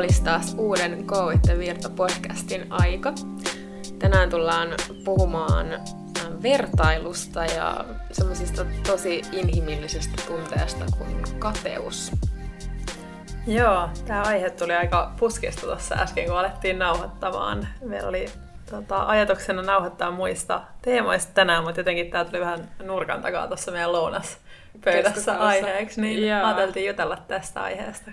olisi taas uuden Go It Virta podcastin aika. Tänään tullaan puhumaan äh, vertailusta ja semmoisista tosi inhimillisestä tunteesta kuin kateus. Joo, tämä aihe tuli aika puskista tuossa äsken, kun alettiin nauhoittamaan. Meillä oli tota, ajatuksena nauhoittaa muista teemoista tänään, mutta jotenkin tämä tuli vähän nurkan takaa tuossa meidän lounaspöydässä aiheeksi, niin Joo. ajateltiin jutella tästä aiheesta.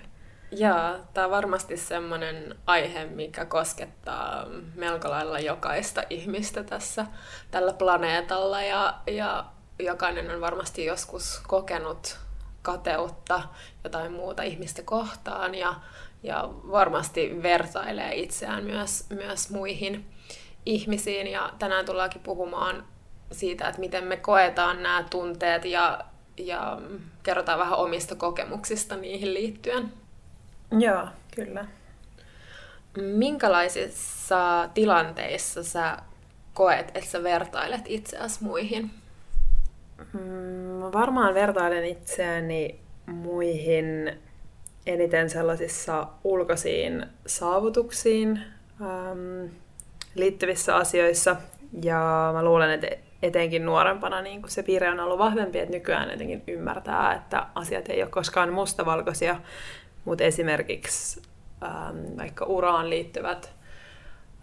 Joo, tämä on varmasti semmoinen aihe, mikä koskettaa melko lailla jokaista ihmistä tässä tällä planeetalla ja, ja jokainen on varmasti joskus kokenut kateutta jotain muuta ihmistä kohtaan ja, ja varmasti vertailee itseään myös, myös muihin ihmisiin. Ja tänään tullaankin puhumaan siitä, että miten me koetaan nämä tunteet ja, ja kerrotaan vähän omista kokemuksista niihin liittyen. Joo, kyllä. Minkälaisissa tilanteissa sä koet, että sä vertailet itseäsi muihin? Mm, varmaan vertailen itseäni muihin eniten sellaisissa ulkoisiin saavutuksiin ähm, liittyvissä asioissa. Ja mä luulen, että etenkin nuorempana niin kun se piirre on ollut vahvempi, että nykyään jotenkin ymmärtää, että asiat ei ole koskaan mustavalkoisia, mutta esimerkiksi ähm, vaikka uraan liittyvät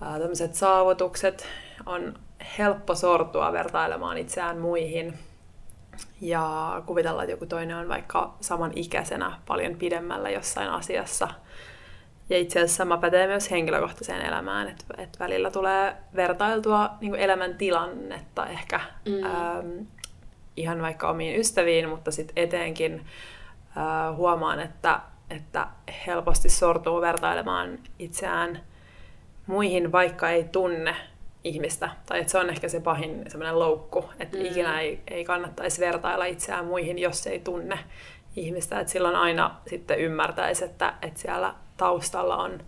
äh, saavutukset on helppo sortua vertailemaan itseään muihin ja kuvitella, että joku toinen on vaikka saman ikäisenä paljon pidemmällä jossain asiassa. Ja itse asiassa sama pätee myös henkilökohtaiseen elämään, että, että välillä tulee vertailtua niin elämäntilannetta ehkä mm. ähm, ihan vaikka omiin ystäviin, mutta sitten eteenkin äh, huomaan, että että helposti sortuu vertailemaan itseään muihin, vaikka ei tunne ihmistä. Tai että se on ehkä se pahin semmoinen loukku, että mm. ikinä ei, ei kannattaisi vertailla itseään muihin, jos ei tunne ihmistä. Että silloin aina sitten ymmärtäisi, että, että siellä taustalla on,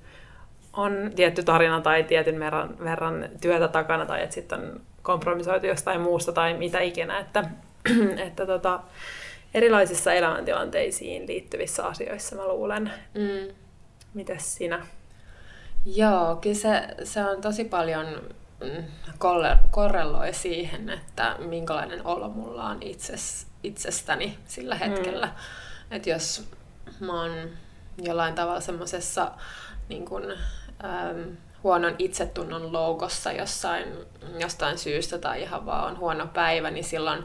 on tietty tarina tai tietyn verran, verran työtä takana tai että sitten on kompromisoitu jostain muusta tai mitä ikinä. Että, että tota, erilaisissa elämäntilanteisiin liittyvissä asioissa, mä luulen. Mm. Mitäs sinä? Joo, kyllä se, se on tosi paljon mm, korreloi siihen, että minkälainen olo mulla on itses, itsestäni sillä mm. hetkellä. Mm. Että jos mä oon jollain tavalla semmoisessa niin kun, ähm, huonon itsetunnon loukossa jossain, jostain syystä tai ihan vaan on huono päivä, niin silloin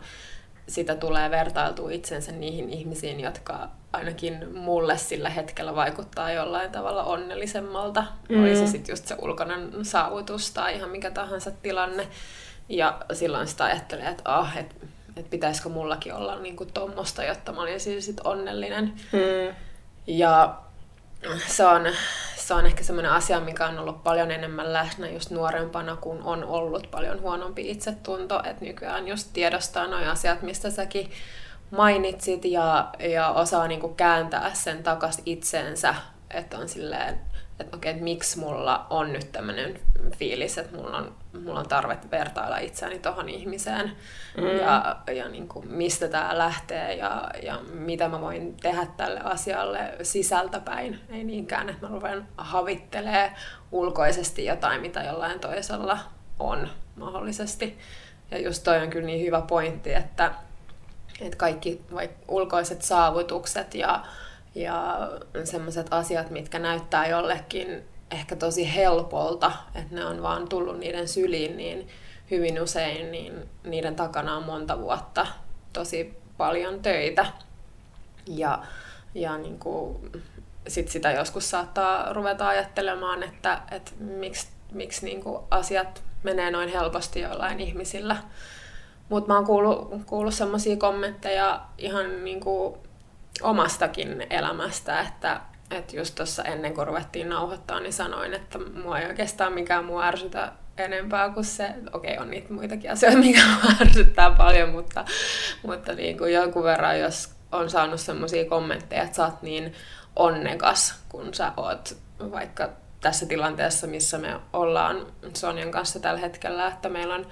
sitä tulee vertailtua itsensä niihin ihmisiin, jotka ainakin mulle sillä hetkellä vaikuttaa jollain tavalla onnellisemmalta. Mm. Oli se sitten just se ulkoinen saavutus tai ihan mikä tahansa tilanne. Ja silloin sitä ajattelee, että ah, et, et pitäisikö mullakin olla niinku tuommoista, jotta mä olisin sit onnellinen. Mm. Ja se on, se on ehkä semmoinen asia, mikä on ollut paljon enemmän läsnä just nuorempana, kun on ollut paljon huonompi itsetunto. Että nykyään just tiedostaa nuo asiat, mistä säkin mainitsit ja, ja osaa niinku kääntää sen takas itseensä. Että on silleen, että okei, että miksi mulla on nyt tämmöinen fiilis, että mulla on, mulla on tarve vertailla itseäni tohon ihmiseen mm. ja, ja niin kuin, mistä tämä lähtee ja, ja mitä mä voin tehdä tälle asialle sisältäpäin. Ei niinkään, että mä ruven havittelee ulkoisesti jotain, mitä jollain toisella on mahdollisesti. Ja just toi on kyllä niin hyvä pointti, että, että kaikki vaikka ulkoiset saavutukset ja ja semmoiset asiat, mitkä näyttää jollekin ehkä tosi helpolta, että ne on vaan tullut niiden syliin, niin hyvin usein niin niiden takana on monta vuotta tosi paljon töitä. Ja, ja niin kuin, sit sitä joskus saattaa ruveta ajattelemaan, että, että miksi, miksi niin kuin asiat menee noin helposti jollain ihmisillä. Mutta mä oon kuullut, kuullut semmoisia kommentteja ihan niin kuin omastakin elämästä, että, että just tuossa ennen kuin ruvettiin nauhoittaa, niin sanoin, että mua ei oikeastaan mikään muu ärsytä enempää kuin se, okei okay, on niitä muitakin asioita, mikä ärsyttää paljon, mutta, mutta niin kuin jonkun verran, jos on saanut sellaisia kommentteja, että sä oot niin onnekas, kun sä oot vaikka tässä tilanteessa, missä me ollaan Sonjan kanssa tällä hetkellä, että meillä on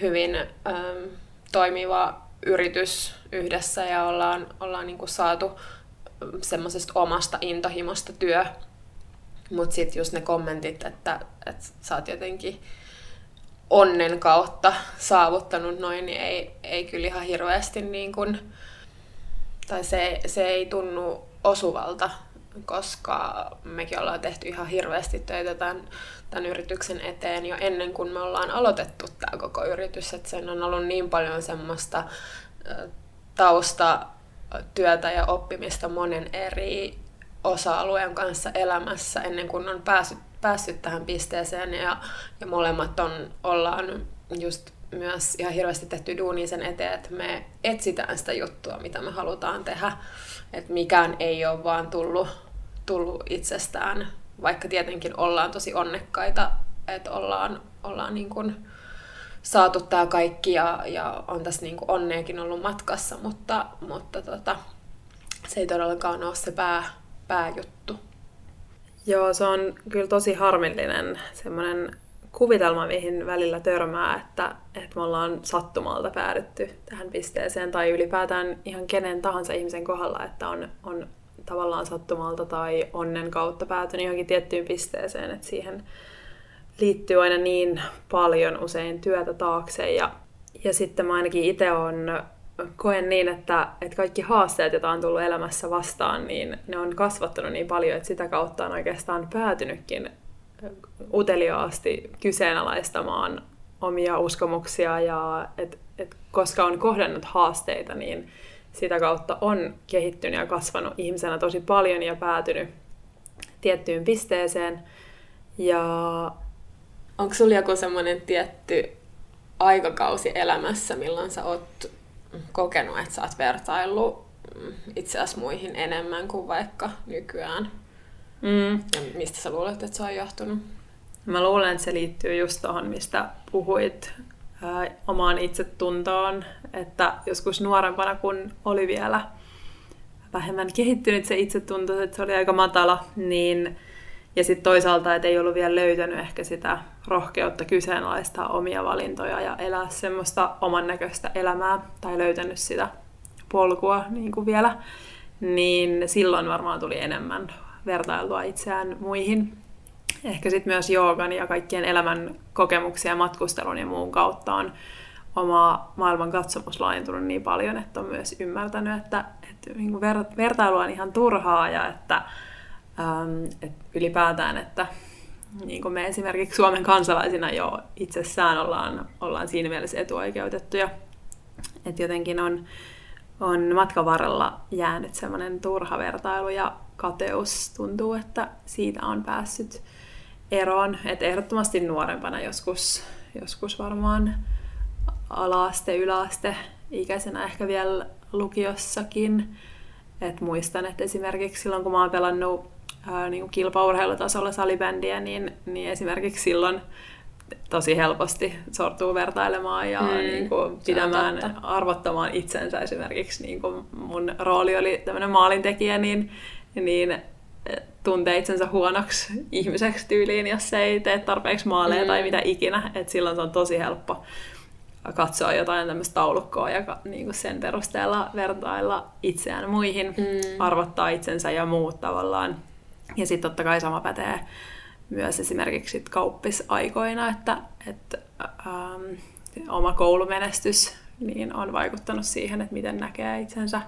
hyvin ähm, toimiva yritys yhdessä ja ollaan, ollaan niin kuin saatu semmoisesta omasta intohimosta työ Mutta sitten just ne kommentit, että, että sä oot jotenkin onnen kautta saavuttanut noin, niin ei, ei kyllä ihan hirveästi niin kuin, tai se, se ei tunnu osuvalta, koska mekin ollaan tehty ihan hirveästi töitä tämän, tämän yrityksen eteen jo ennen kuin me ollaan aloitettu tämä koko yritys. Että sen on ollut niin paljon semmoista taustatyötä ja oppimista monen eri osa-alueen kanssa elämässä ennen kuin on päässyt, päässyt tähän pisteeseen ja, ja molemmat on, ollaan just myös ihan hirveästi tehty duuni sen eteen, että me etsitään sitä juttua, mitä me halutaan tehdä. Että mikään ei ole vaan tullut, tullut itsestään, vaikka tietenkin ollaan tosi onnekkaita, että ollaan, ollaan niin kuin saatu tämä kaikki ja, ja on tässä niin kuin ollut matkassa, mutta, mutta tota, se ei todellakaan ole se pää, pääjuttu. Joo, se on kyllä tosi harmillinen semmoinen kuvitelma, mihin välillä törmää, että, että me ollaan sattumalta päädytty tähän pisteeseen, tai ylipäätään ihan kenen tahansa ihmisen kohdalla, että on, on tavallaan sattumalta tai onnen kautta päätynyt johonkin tiettyyn pisteeseen, että siihen liittyy aina niin paljon usein työtä taakse, ja, ja sitten mä ainakin itse on koen niin, että, että kaikki haasteet, joita on tullut elämässä vastaan, niin ne on kasvattanut niin paljon, että sitä kautta on oikeastaan päätynytkin uteliaasti kyseenalaistamaan omia uskomuksia ja et, et koska on kohdannut haasteita, niin sitä kautta on kehittynyt ja kasvanut ihmisenä tosi paljon ja päätynyt tiettyyn pisteeseen. Ja onko sulla joku semmoinen tietty aikakausi elämässä, milloin sä oot kokenut, että sä oot vertaillut itse asiassa muihin enemmän kuin vaikka nykyään? Mm. Ja mistä sä luulet, että se on johtunut? Mä luulen, että se liittyy just tuohon, mistä puhuit ää, omaan itsetuntoon, että joskus nuorempana, kun oli vielä vähemmän kehittynyt se itsetunto, että se oli aika matala, niin ja sitten toisaalta, että ei ollut vielä löytänyt ehkä sitä rohkeutta kyseenalaistaa omia valintoja ja elää semmoista oman näköistä elämää tai löytänyt sitä polkua niin kuin vielä, niin silloin varmaan tuli enemmän vertailtua itseään muihin. Ehkä sitten myös joogan ja kaikkien elämän kokemuksia matkustelun ja muun kautta on oma maailman katsomus laajentunut niin paljon, että on myös ymmärtänyt, että, että niin ver- vertailu on ihan turhaa ja että, ähm, että ylipäätään, että niin kuin me esimerkiksi Suomen kansalaisina jo itsessään ollaan, ollaan siinä mielessä etuoikeutettuja. Että jotenkin on, on matkan varrella jäänyt semmoinen turha vertailu ja kateus tuntuu, että siitä on päässyt eroon. Että ehdottomasti nuorempana joskus, joskus varmaan alaaste, yläaste ikäisenä ehkä vielä lukiossakin. Et muistan, että esimerkiksi silloin kun mä oon pelannut ää, niin kuin kilpaurheilutasolla salibändiä, niin, niin esimerkiksi silloin tosi helposti sortuu vertailemaan ja mm, niin kuin pitämään, arvottamaan itsensä esimerkiksi. Niin kuin mun rooli oli tämmöinen maalintekijä, niin niin eh, tuntee itsensä huonoksi ihmiseksi tyyliin, jos ei tee tarpeeksi maaleja mm. tai mitä ikinä. Et silloin se on tosi helppo katsoa jotain tämmöistä taulukkoa ja niin kuin sen perusteella vertailla itseään muihin, mm. arvottaa itsensä ja muut tavallaan. Ja sitten totta kai sama pätee myös esimerkiksi kauppisaikoina, että, että ähm, oma koulumenestys niin on vaikuttanut siihen, että miten näkee itsensä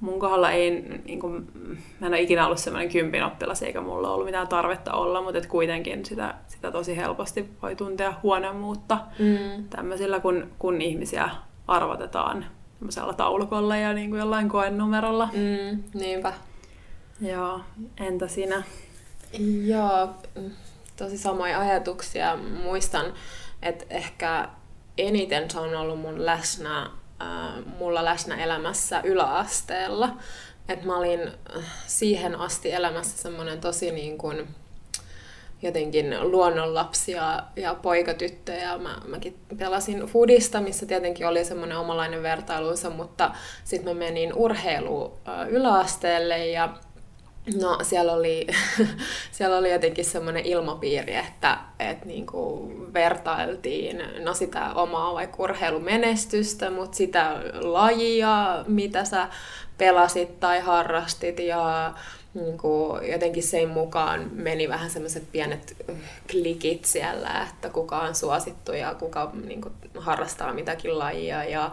mun kohdalla ei, niin kuin, mä en ole ikinä ollut semmoinen kympin oppilas, eikä mulla ollut mitään tarvetta olla, mutta et kuitenkin sitä, sitä tosi helposti voi tuntea huonommuutta mm. tämmöisillä, kun, kun ihmisiä arvotetaan taulukolla ja niin kuin jollain koenumerolla. Mm, niinpä. Joo, entä sinä? Joo, tosi samoja ajatuksia. Muistan, että ehkä eniten se on ollut mun läsnä äh, mulla läsnä elämässä yläasteella. Et mä olin äh, siihen asti elämässä semmoinen tosi niin kuin, jotenkin luonnonlapsi ja, ja poikatyttö mä, mäkin pelasin Foodista, missä tietenkin oli semmoinen omalainen vertailunsa, mutta sitten mä menin urheilu äh, yläasteelle ja No siellä oli, siellä oli jotenkin semmoinen ilmapiiri, että, että niinku vertailtiin no sitä omaa vaikka urheilumenestystä, mutta sitä lajia, mitä sä pelasit tai harrastit ja, niin kuin jotenkin sen mukaan meni vähän semmoiset pienet klikit siellä, että kuka on suosittu ja kuka niin kuin, harrastaa mitäkin lajia. Ja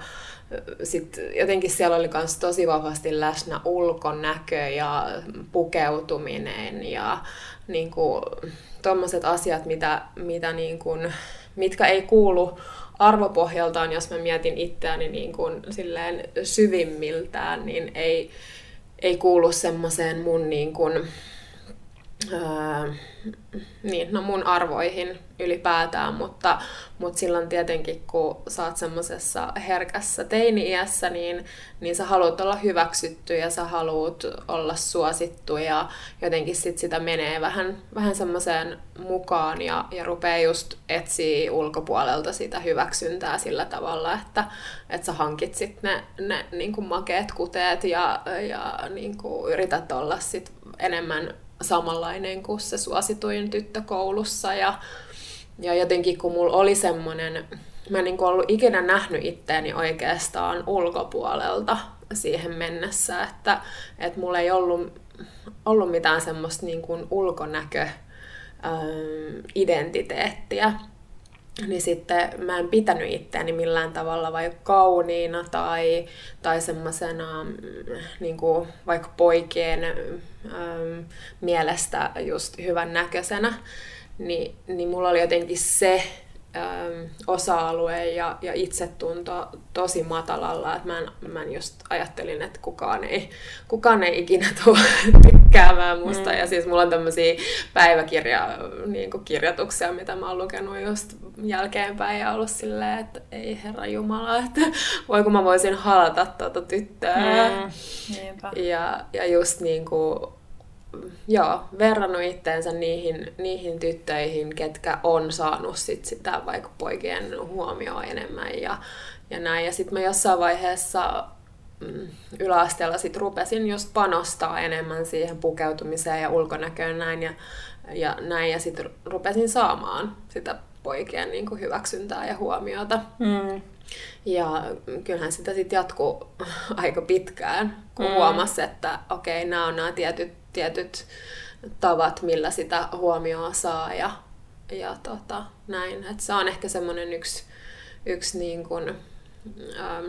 sitten jotenkin siellä oli myös tosi vahvasti läsnä ulkonäkö ja pukeutuminen ja niin kuin, tommoset asiat, mitä, mitä niin kuin, mitkä ei kuulu arvopohjaltaan, jos mä mietin itseäni niin kuin silleen syvimmiltään, niin ei, ei kuulu semmoiseen mun niin kuin, ää, niin, no mun arvoihin ylipäätään, mutta, mutta silloin tietenkin, kun sä oot semmoisessa herkässä teini-iässä, niin, niin sä haluat olla hyväksytty ja sä haluat olla suosittu ja jotenkin sit sitä menee vähän, vähän semmoiseen mukaan ja, ja rupeaa just etsiä ulkopuolelta sitä hyväksyntää sillä tavalla, että, että sä hankit sit ne, ne niin kuin makeet kuteet ja, ja niin kuin yrität olla sit enemmän samanlainen kuin se suosituin tyttö koulussa. Ja, ja jotenkin kun mulla oli semmoinen, mä en niin ollut ikinä nähnyt itteeni oikeastaan ulkopuolelta siihen mennessä, että, että mulla ei ollut, ollut mitään semmoista niin kuin ulkonäkö identiteettiä, niin sitten mä en pitänyt itseäni millään tavalla vaikka kauniina tai, tai semmoisena mm, niin vaikka poikien ähm, mielestä just hyvän näköisenä, niin, niin mulla oli jotenkin se ähm, osa-alue ja, ja itsetunto tosi matalalla, että mä, en, mä en just ajattelin, että kukaan ei, kukaan ei ikinä tule tykkäämään musta. Mm. Ja siis mulla on tämmöisiä päiväkirja, niin mitä mä oon lukenut just jälkeenpäin ja ollut silleen, että ei herra Jumala, että voiko mä voisin halata tuota tyttöä. Mm. Ja, ja just niin kuin, joo, verrannut itteensä niihin, niihin tyttöihin, ketkä on saanut sit sitä vaikka poikien huomioon enemmän ja, ja näin. Ja sitten mä jossain vaiheessa yläasteella sit rupesin just panostaa enemmän siihen pukeutumiseen ja ulkonäköön näin ja, ja näin. Ja sitten rupesin saamaan sitä poikien niin kuin hyväksyntää ja huomiota. Mm. Ja kyllähän sitä sitten jatkuu aika pitkään, kun mm. huomasi, että okei, okay, nämä on nämä tietyt tietyt tavat, millä sitä huomioon saa ja, ja tota, näin. Et se on ehkä semmoinen yksi, yksi niin kuin, ähm,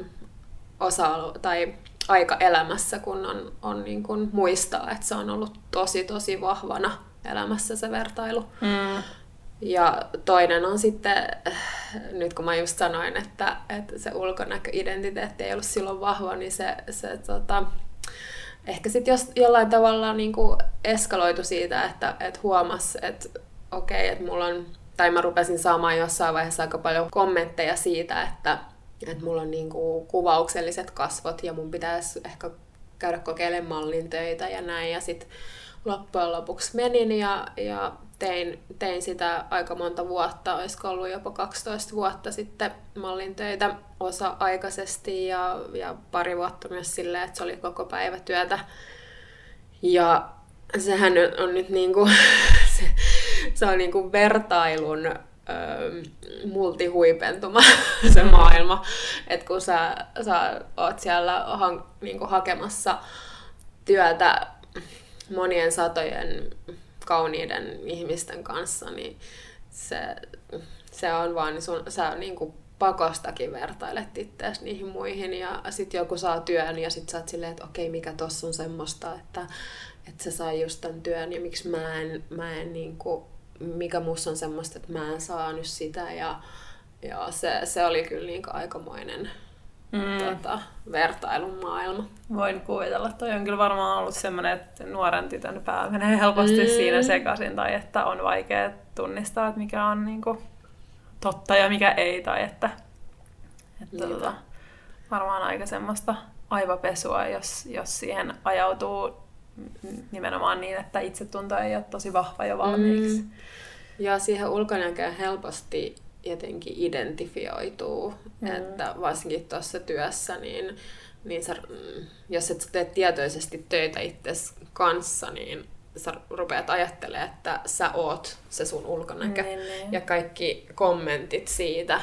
osa tai aika elämässä, kun on, on niin kuin muistaa, että se on ollut tosi tosi vahvana elämässä se vertailu. Mm. Ja toinen on sitten, nyt kun mä just sanoin, että, että se ulkonäköidentiteetti ei ollut silloin vahva, niin se, se tota, ehkä sitten jos jollain tavalla niin kuin eskaloitu siitä, että, että huomas, että okei, okay, että mulla on, tai mä rupesin saamaan jossain vaiheessa aika paljon kommentteja siitä, että, että mulla on niin kuin kuvaukselliset kasvot ja mun pitäisi ehkä käydä kokeilemaan mallin töitä ja näin. Ja sitten loppujen lopuksi menin ja, ja tein, tein sitä aika monta vuotta, olisiko ollut jopa 12 vuotta sitten mallin töitä osa-aikaisesti ja, ja pari vuotta myös silleen, että se oli koko päivä työtä. Ja sehän on nyt niinku, se, se on niinku vertailun ö, multihuipentuma se maailma. Että kun sä, sä oot siellä han, niinku hakemassa työtä monien satojen kauniiden ihmisten kanssa, niin se, se on vaan, niin sun, sä niin kuin pakostakin vertailet itseäsi niihin muihin ja sitten joku saa työn ja sitten sä oot silleen, että okei, mikä tossa on semmoista, että, että se sai just tämän työn ja miksi mä en, mä en niin kuin, mikä musta on semmoista, että mä en saa nyt sitä ja, ja se, se oli kyllä niin aikamoinen mm. tota, vertailun maailma. Voin kuvitella. Toi on kyllä varmaan ollut semmoinen, että nuoren tytön pää menee helposti mm. siinä sekaisin tai että on vaikea tunnistaa, että mikä on niinku totta ja mikä ei. Tai että, että tota, varmaan aika semmoista aivopesua, jos, jos siihen ajautuu nimenomaan niin, että itsetunto ei ole tosi vahva jo valmiiksi. Mm. Ja siihen ulkonäköön helposti jotenkin identifioituu, mm. että varsinkin tuossa työssä, niin, niin sä, jos et sä teet tietoisesti töitä itse kanssa, niin sä rupeat ajattelemaan, että sä oot se sun ulkonäkö. Mm, mm. Ja kaikki kommentit siitä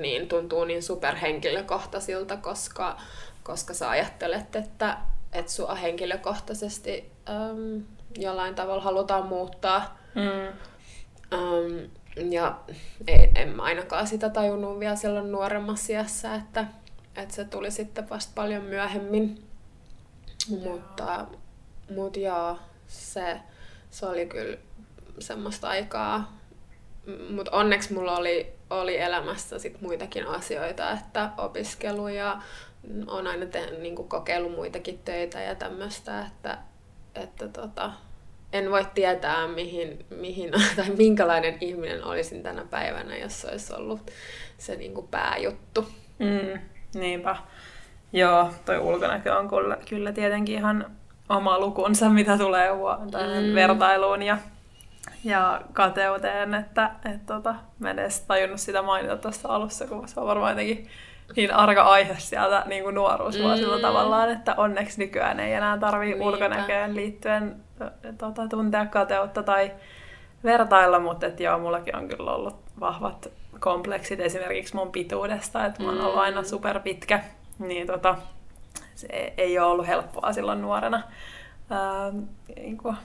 niin tuntuu niin superhenkilökohtaisilta, koska, koska sä ajattelet, että, että sua henkilökohtaisesti äm, jollain tavalla halutaan muuttaa. Mm. Äm, ja ei, en mä ainakaan sitä tajunnut vielä silloin nuoremmassa iässä, että, että se tuli sitten vasta paljon myöhemmin. Joo. Mutta, mutta joo, se, se oli kyllä semmoista aikaa. Mutta onneksi mulla oli, oli elämässä sit muitakin asioita, että opiskelu ja on aina te, niin kokeillut muitakin töitä ja tämmöistä, että, että tota, en voi tietää, mihin, mihin tai minkälainen ihminen olisin tänä päivänä, jos olisi ollut se niin kuin pääjuttu. Mm, niinpä. Joo, toi ulkonäkö on kyllä, kyllä tietenkin ihan oma lukunsa, mitä tulee tähän mm. vertailuun ja, ja kateuteen, että et, tota, mä en edes tajunnut sitä mainita tuossa alussa, kun se on varmaan jotenkin niin arka aihe sieltä niin kuin nuoruusvuosilla mm. tavallaan, että onneksi nykyään ei enää tarvii ulkonäköön liittyen tota, tuntea kateutta tai vertailla, mutta et joo, mullakin on kyllä ollut vahvat kompleksit esimerkiksi mun pituudesta, että mä oon ollut aina mm. superpitkä, niin tota, se ei ole ollut helppoa silloin nuorena. Ää, niin kuin,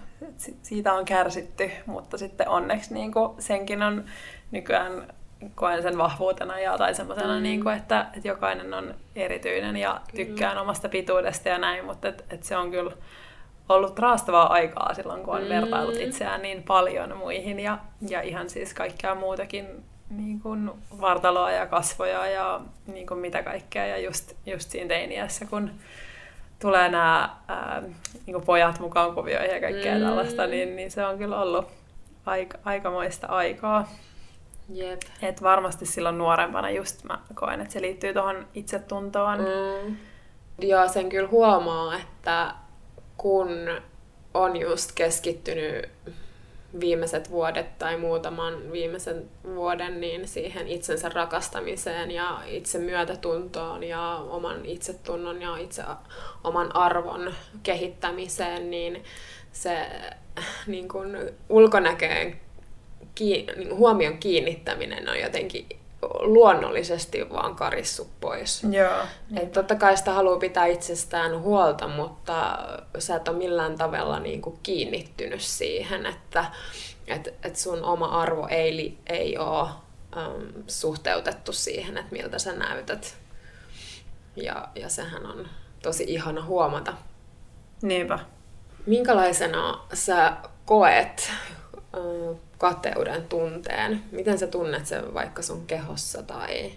siitä on kärsitty, mutta sitten onneksi niin kuin, senkin on nykyään koen sen vahvuutena ja tai semmoisena, mm. niin kuin, että, että jokainen on erityinen ja kyllä. tykkään omasta pituudesta ja näin, mutta et, et se on kyllä ollut raastavaa aikaa silloin, kun on mm. vertailut itseään niin paljon muihin ja, ja ihan siis kaikkea muutakin niin kuin vartaloa ja kasvoja ja niin kuin mitä kaikkea. Ja just, just siinä teiniässä, kun tulee nämä ää, niin kuin pojat mukaan kuvioihin ja kaikkea mm. tällaista, niin, niin se on kyllä ollut aika, aikamoista aikaa. Jep. Et varmasti silloin nuorempana just mä koen, että se liittyy tuohon itsetuntoon. Mm. Ja sen kyllä huomaa, että kun on just keskittynyt viimeiset vuodet tai muutaman viimeisen vuoden niin siihen itsensä rakastamiseen ja itse myötätuntoon ja oman itsetunnon ja itse oman arvon kehittämiseen, niin se niin kuin ulkonäköön kiin, niin huomion kiinnittäminen on jotenkin luonnollisesti vaan karissu pois. Joo. Et totta kai sitä haluaa pitää itsestään huolta, mutta sä et ole millään tavalla niin kuin kiinnittynyt siihen, että et, et sun oma arvo ei, ei ole um, suhteutettu siihen, että miltä sä näytät. Ja, ja sehän on tosi ihana huomata. Niinpä. Minkälaisena sä koet kateuden tunteen? Miten sä tunnet sen vaikka sun kehossa tai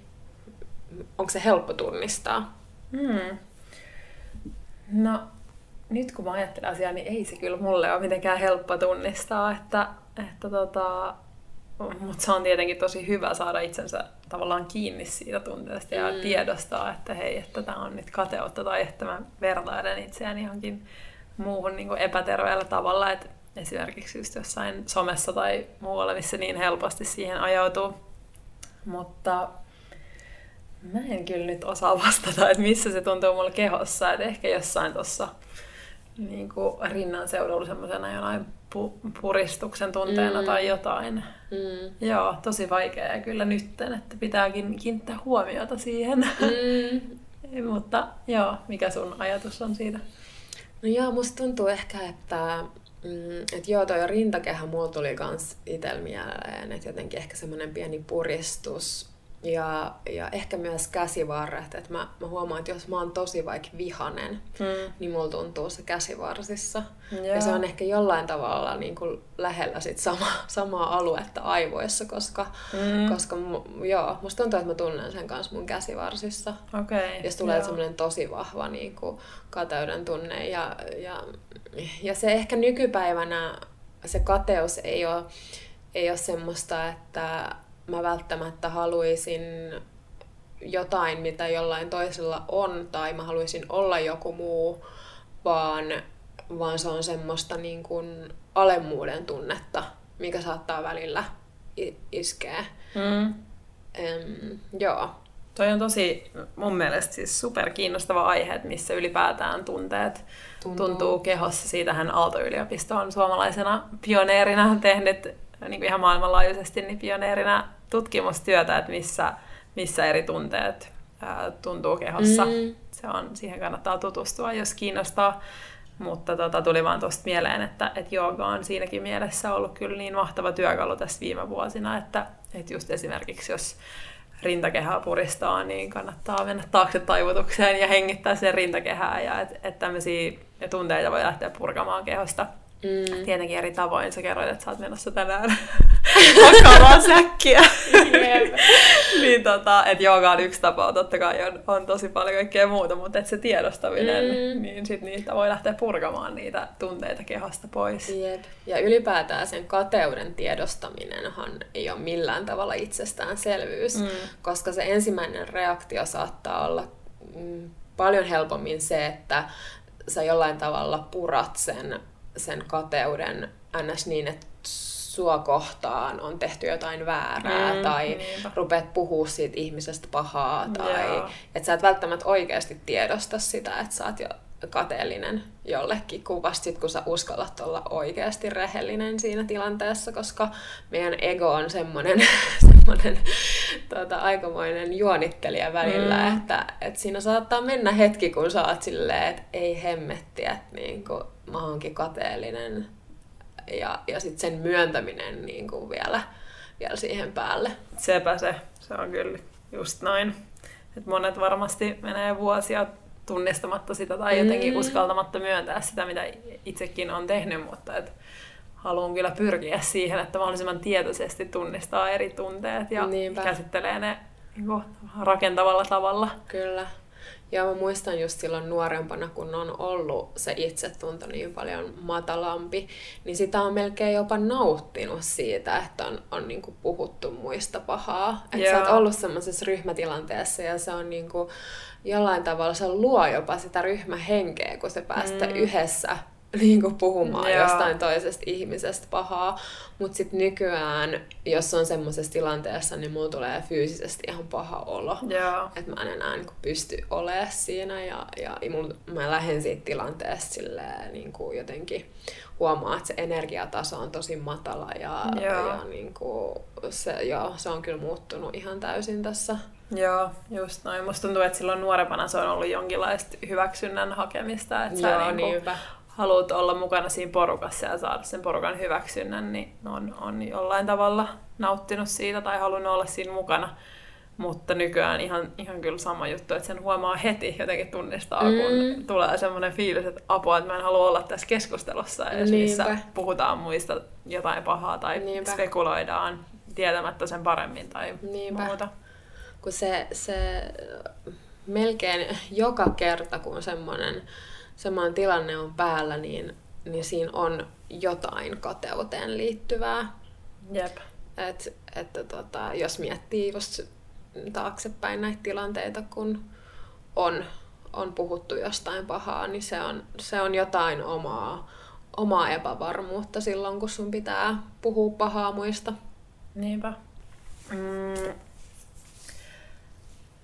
onko se helppo tunnistaa? Hmm. No, nyt kun mä ajattelen asiaa, niin ei se kyllä mulle ole mitenkään helppo tunnistaa, että, että tota, mutta se on tietenkin tosi hyvä saada itsensä tavallaan kiinni siitä tunteesta ja mm. tiedostaa, että hei, että tämä on nyt kateutta tai että mä vertailen itseäni johonkin muuhun niin epäterveellä tavalla, että esimerkiksi just jossain somessa tai muualla, missä niin helposti siihen ajautuu. Mutta mä en kyllä nyt osaa vastata, että missä se tuntuu mulla kehossa. Että ehkä jossain tuossa niin rinnan seudulla semmoisena jonain pu- puristuksen tunteena mm. tai jotain. Mm. Joo, tosi vaikea ja kyllä nytten, että pitääkin kiinnittää huomiota siihen. Mm. Mutta joo, mikä sun ajatus on siitä? No joo, musta tuntuu ehkä, että Mm, et joo, toi rintakehä mulla tuli kans itel mieleen, että jotenkin ehkä semmoinen pieni puristus ja, ja ehkä myös käsivarret, että mä, mä huomaan, että jos mä oon tosi vaikka vihanen, mm. niin mulla tuntuu se käsivarsissa. Yeah. Ja se on ehkä jollain tavalla niin kuin lähellä sit sama, samaa aluetta aivoissa, koska, mm. koska joo, musta tuntuu, että mä tunnen sen kanssa mun käsivarsissa. Okay. Jos tulee yeah. semmoinen tosi vahva niin kuin kateuden tunne. Ja, ja, ja se ehkä nykypäivänä se kateus ei ole, ei ole semmoista, että mä välttämättä haluaisin jotain, mitä jollain toisella on, tai mä haluaisin olla joku muu, vaan, vaan se on semmoista niin kuin alemmuuden tunnetta, mikä saattaa välillä iskeä. Mm. Um, joo. Toi on tosi mun mielestä siis super kiinnostava aihe, että missä ylipäätään tunteet tuntuu, tuntuu kehossa. Siitähän Aalto-yliopisto on suomalaisena pioneerina tehnyt niin kuin ihan maailmanlaajuisesti niin pioneerina tutkimustyötä, että missä, missä eri tunteet ää, tuntuu kehossa. Mm. Se on, siihen kannattaa tutustua, jos kiinnostaa. Mutta tota, tuli vaan tuosta mieleen, että, että jooga on siinäkin mielessä ollut kyllä niin mahtava työkalu tässä viime vuosina, että, että just esimerkiksi jos rintakehää puristaa, niin kannattaa mennä taakse taivutukseen ja hengittää sen rintakehää ja että et tämmöisiä tunteita voi lähteä purkamaan kehosta Mm. Tietenkin eri tavoin. Sä kerroit, että sä oot menossa tänään vakavaa säkkiä. niin tota, että jooga on yksi tapa, totta kai on, on tosi paljon kaikkea muuta, mutta että se tiedostaminen, mm. niin sit niitä voi lähteä purkamaan niitä tunteita kehosta pois. Jep. Ja ylipäätään sen kateuden tiedostaminenhan ei ole millään tavalla itsestäänselvyys, mm. koska se ensimmäinen reaktio saattaa olla mm, paljon helpommin se, että sä jollain tavalla purat sen sen kateuden ns. niin, että sua kohtaan on tehty jotain väärää mm, tai niinpä. rupeat puhua siitä ihmisestä pahaa tai että sä et välttämättä oikeasti tiedosta sitä, että sä oot jo kateellinen jollekin, sit, kun sä uskallat olla oikeasti rehellinen siinä tilanteessa, koska meidän ego on semmoinen, semmoinen tuota, aikamoinen juonittelija välillä, mm. että, että siinä saattaa mennä hetki, kun sä oot silleen, että ei hemmettiä, että niin kuin, mä oonkin kateellinen ja, ja sitten sen myöntäminen niin kuin vielä, vielä siihen päälle. Sepä se, se on kyllä just noin. Et monet varmasti menee vuosia tunnistamatta sitä tai jotenkin mm. uskaltamatta myöntää sitä, mitä itsekin on tehnyt, mutta et haluan kyllä pyrkiä siihen, että mahdollisimman tietoisesti tunnistaa eri tunteet ja Niinpä. käsittelee ne niin kuin, rakentavalla tavalla. Kyllä. Ja mä muistan just silloin nuorempana, kun on ollut se itsetunto niin paljon matalampi, niin sitä on melkein jopa nauttinut siitä, että on, on niinku puhuttu muista pahaa. Että sä oot ollut semmoisessa ryhmätilanteessa ja se on niinku, jollain tavalla, se luo jopa sitä ryhmähenkeä, kun se päästä mm. yhdessä niin kuin puhumaan Joo. jostain toisesta ihmisestä pahaa. Mutta sitten nykyään, jos on semmoisessa tilanteessa, niin mulla tulee fyysisesti ihan paha olo. Että mä en enää niin kuin, pysty olemaan siinä. Ja, ja mulla, mä lähden siitä tilanteesta silleen, niin kuin jotenkin huomaa, että se energiataso on tosi matala. Ja, ja niin kuin, se, joo, se on kyllä muuttunut ihan täysin tässä Joo, just noin. Musta tuntuu, että silloin nuorempana se on ollut jonkinlaista hyväksynnän hakemista, että Joo, sä niin kuin haluat olla mukana siinä porukassa ja saada sen porukan hyväksynnän, niin on, on jollain tavalla nauttinut siitä tai halunnut olla siinä mukana. Mutta nykyään ihan, ihan kyllä sama juttu, että sen huomaa heti jotenkin tunnistaa, mm. kun tulee semmoinen fiilis, että apua, että mä en halua olla tässä keskustelussa, edes missä puhutaan muista jotain pahaa tai Niinpä. spekuloidaan tietämättä sen paremmin tai Niinpä. muuta kun se, se melkein joka kerta, kun semmoinen, semmoinen tilanne on päällä, niin, niin siinä on jotain kateuteen liittyvää. Jep. Et, että tota, jos miettii just taaksepäin näitä tilanteita, kun on, on puhuttu jostain pahaa, niin se on, se on jotain omaa, omaa epävarmuutta silloin, kun sun pitää puhua pahaa muista. Niinpä. Mm,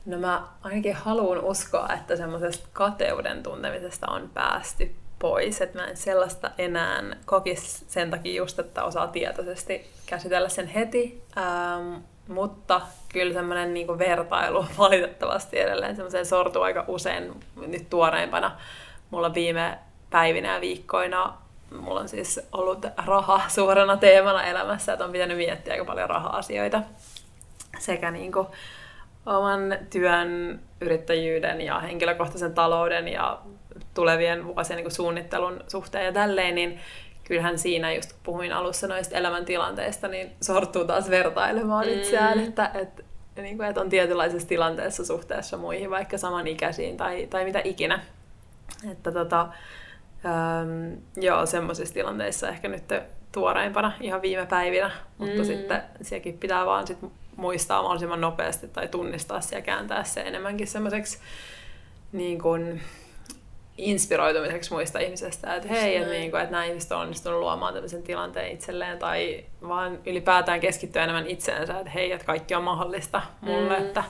No mä ainakin haluan uskoa, että semmoisesta kateuden tuntemisesta on päästy pois, että mä en sellaista enää kokisi sen takia just, että osaa tietoisesti käsitellä sen heti, ähm, mutta kyllä semmoinen niinku vertailu valitettavasti edelleen semmoiseen sortuu aika usein nyt tuoreimpana. Mulla viime päivinä ja viikkoina. Mulla on siis ollut raha suurena teemana elämässä, että on pitänyt miettiä aika paljon raha-asioita. Sekä niinku oman työn, yrittäjyyden ja henkilökohtaisen talouden ja tulevien vuosien niin suunnittelun suhteen ja tälleen, niin kyllähän siinä, just kun puhuin alussa noista elämäntilanteista, niin sortuu taas vertailemaan mm. itseään, että, että, niin kuin, että on tietynlaisessa tilanteessa suhteessa muihin, vaikka samanikäisiin tai, tai mitä ikinä. Että tota, ähm, joo, semmoisissa tilanteissa ehkä nyt tuoreimpana ihan viime päivinä, mutta mm. sitten sielläkin pitää vaan sit muistaa mahdollisimman nopeasti tai tunnistaa se ja kääntää se enemmänkin semmoiseksi niin kuin, inspiroitumiseksi muista ihmisestä, että hei, että, niin kuin, että nämä ihmiset on onnistunut luomaan tämmöisen tilanteen itselleen, tai vaan ylipäätään keskittyä enemmän itseensä, että hei, että kaikki on mahdollista mulle, mm. että,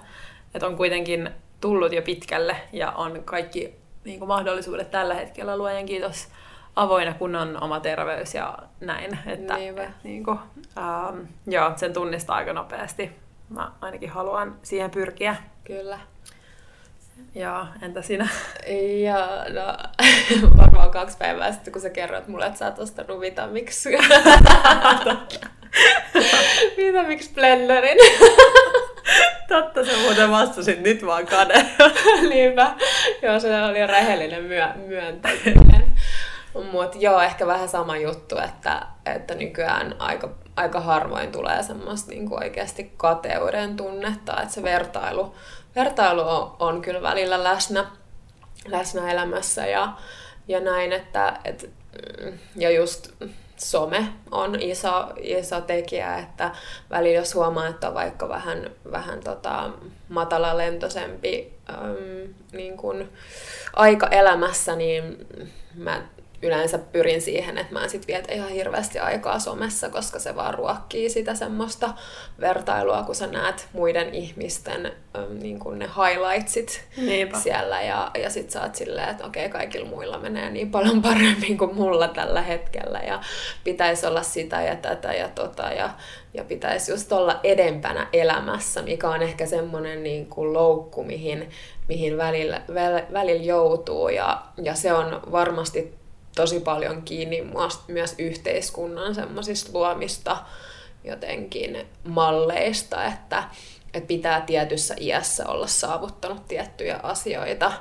että on kuitenkin tullut jo pitkälle ja on kaikki niin kuin, mahdollisuudet tällä hetkellä, luojan kiitos, avoinna, kun on oma terveys ja näin. Että, et, niin kuin, ähm, joo, sen tunnistaa aika nopeasti. Mä ainakin haluan siihen pyrkiä. Kyllä. Joo, entä sinä? Ja no, varmaan kaksi päivää sitten, kun sä kerroit mulle, että sä oot ostanut Vitamix. Vitamix blenderin. Totta, sä muuten vastasit nyt vaan kade. Niinpä. Joo, se oli rehellinen myö- myöntäminen. Mutta joo, ehkä vähän sama juttu, että, että nykyään aika, aika harvoin tulee semmoista niinku oikeasti kateuden tunnetta, että se vertailu, vertailu on, on kyllä välillä läsnä, läsnä elämässä ja, ja näin, että et, ja just some on iso, iso tekijä, että välillä jos huomaa, että on vaikka vähän, vähän tota, matalalentoisempi äm, niin kun aika elämässä, niin mä yleensä pyrin siihen, että mä en sit vietä ihan hirveästi aikaa somessa, koska se vaan ruokkii sitä semmoista vertailua, kun sä näet muiden ihmisten äm, niin kuin ne highlightsit Niinpä. siellä ja, ja sit sä oot silleen, että okei, kaikilla muilla menee niin paljon paremmin kuin mulla tällä hetkellä ja pitäisi olla sitä ja tätä ja tota ja, ja pitäisi just olla edempänä elämässä, mikä on ehkä semmoinen niin kuin loukku, mihin, mihin välillä, välillä joutuu ja, ja se on varmasti tosi paljon kiinni myös yhteiskunnan semmoisista luomista jotenkin malleista, että, että pitää tietyssä iässä olla saavuttanut tiettyjä asioita.